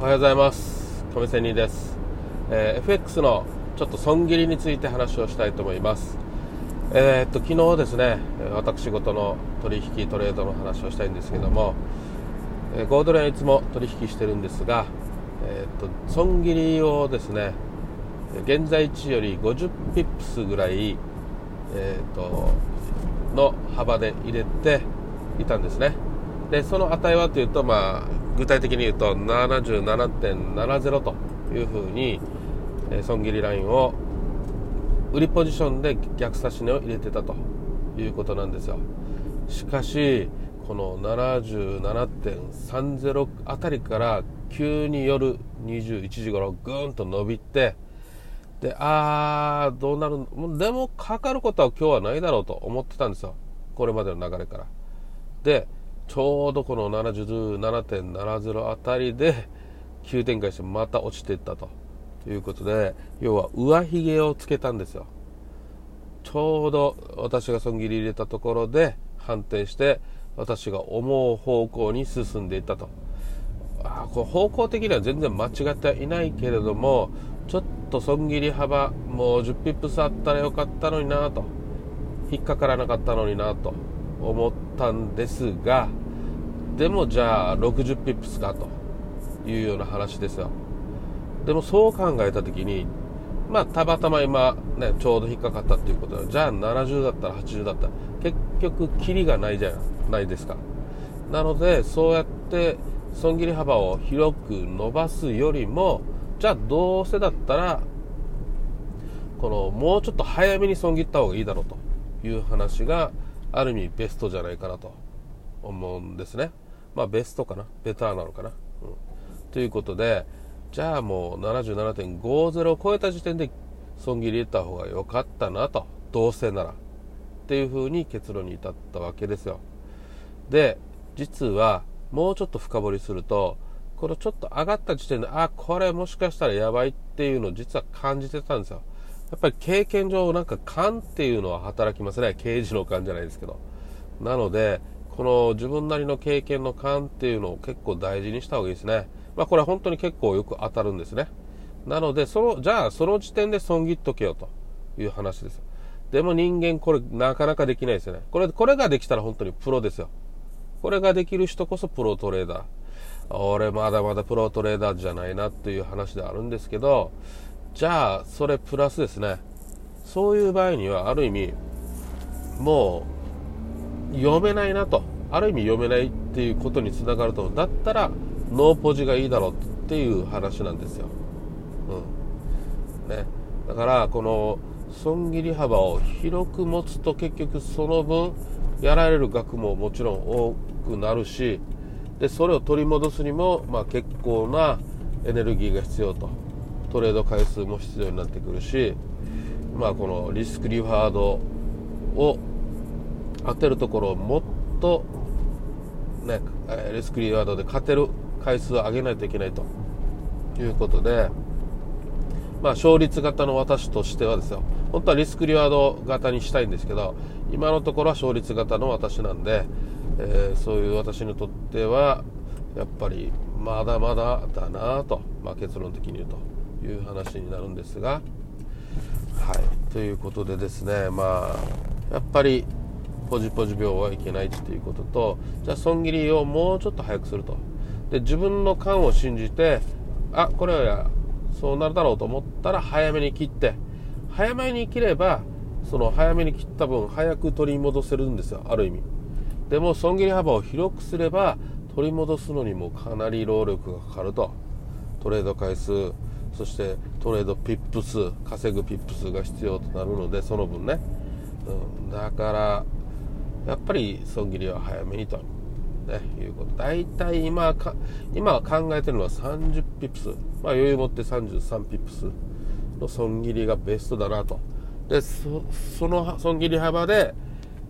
おはようございます。亀仙人です、えー、FX のちょっと損切りについて話をしたいと思います。えー、っと昨日ですね私事の取引トレードの話をしたいんですけども、えー、5ドル円いつも取引してるんですが、えー、っと損切りをですね現在地より50ピップスぐらい、えー、っとの幅で入れていたんですね。でその値はというとまあ具体的に言うと77.70というふうに、え損切りラインを売りポジションで逆差し値を入れてたということなんですよ。しかしこの77.30あたりから急に夜21時頃ぐーんと伸びてであーどうなるでもかかることは今日はないだろうと思ってたんですよ。これまでの流れから。でちょうどこの77.70あたりで急展開してまた落ちていったと。いうことで要は上髭をつけたんですよ。ちょうど私が損切り入れたところで反転して私が思う方向に進んでいったと。あこ方向的には全然間違ってはいないけれどもちょっと損切り幅もう10ピップスあったらよかったのになと。引っかからなかったのになと思ったんですがでもじゃあ60ピップスかというような話ですよでもそう考えた時にまあたまたま今ねちょうど引っかかったっていうことでじゃあ70だったら80だったら結局キリがないじゃないですかなのでそうやって損切り幅を広く伸ばすよりもじゃあどうせだったらこのもうちょっと早めに損切った方がいいだろうという話がある意味ベストじゃないかなと思うんですね。まあベストかな？ベターなのかな、うん、ということで、じゃあもう77.50を超えた時点で損切り入れた方が良かったなと、どうせなら。っていうふうに結論に至ったわけですよ。で、実はもうちょっと深掘りすると、このちょっと上がった時点で、あ、これもしかしたらやばいっていうのを実は感じてたんですよ。やっぱり経験上なんか勘っていうのは働きますね。刑事の勘じゃないですけど。なので、この自分なりの経験の勘っていうのを結構大事にした方がいいですね。まあこれは本当に結構よく当たるんですね。なので、その、じゃあその時点で損切っとけよという話です。でも人間これなかなかできないですよね。これ、これができたら本当にプロですよ。これができる人こそプロトレーダー。俺まだまだプロトレーダーじゃないなっていう話であるんですけど、じゃあそれプラスですねそういう場合にはある意味もう読めないなと。ある意味読めないっていうことにつながると。だったらノーポジがいいだろうっていう話なんですよ、うん。ね、だからこの損切り幅を広く持つと結局その分やられる額ももちろん多くなるしでそれを取り戻すにも、まあ、結構なエネルギーが必要と。トレード回数も必要になってくるし、まあ、このリスクリワードを当てるところをもっと、ね、リスクリワードで勝てる回数を上げないといけないということで、まあ、勝率型の私としてはですよ本当はリスクリワード型にしたいんですけど今のところは勝率型の私なんで、えー、そういう私にとってはやっぱりまだまだだなと、まあ、結論的に言うと。いう話になるんですがはいということでですねまあやっぱりポジポジ病はいけないっていうこととじゃあ損切りをもうちょっと早くすると。で自分の勘を信じてあこれはそうなるだろうと思ったら早めに切って早めに切ればその早めに切った分早く取り戻せるんですよある意味。でも損切り幅を広くすれば取り戻すのにもかなり労力がかかると。トレード回数そしてトレードピップ数稼ぐピップ数が必要となるのでその分ね、うん、だからやっぱり損切りは早めにと、ね、いうこと。大体今か今考えてるのは30ピップス、まあ、余裕持って33ピップスの損切りがベストだなと。でその損切り幅で、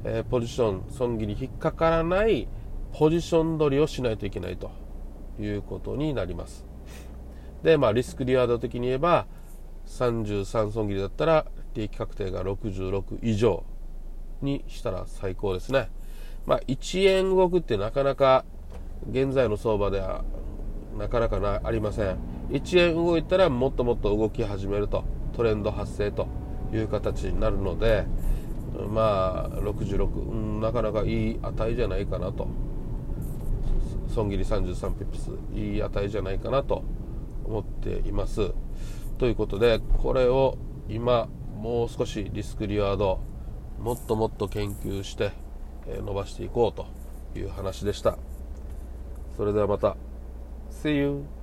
えー、ポジション損切り引っかからないポジション取りをしないといけないということになります。で、まあ、リスクリワード的に言えば、33損切りだったら、利益確定が66以上。にしたら最高ですね。まあ、1円動くってなかなか、現在の相場では、なかなかなありません。1円動いたらもっともっと動き始めるとトレンド発生という形になるのでまあ66、うん、なかなかいい値じゃないかなと。損切り33ピップスいい値じゃないかなと思っています。ということでこれを今もう少しリスクリワードもっともっと研究して伸ばしていこうという話でした。それではまた。See you.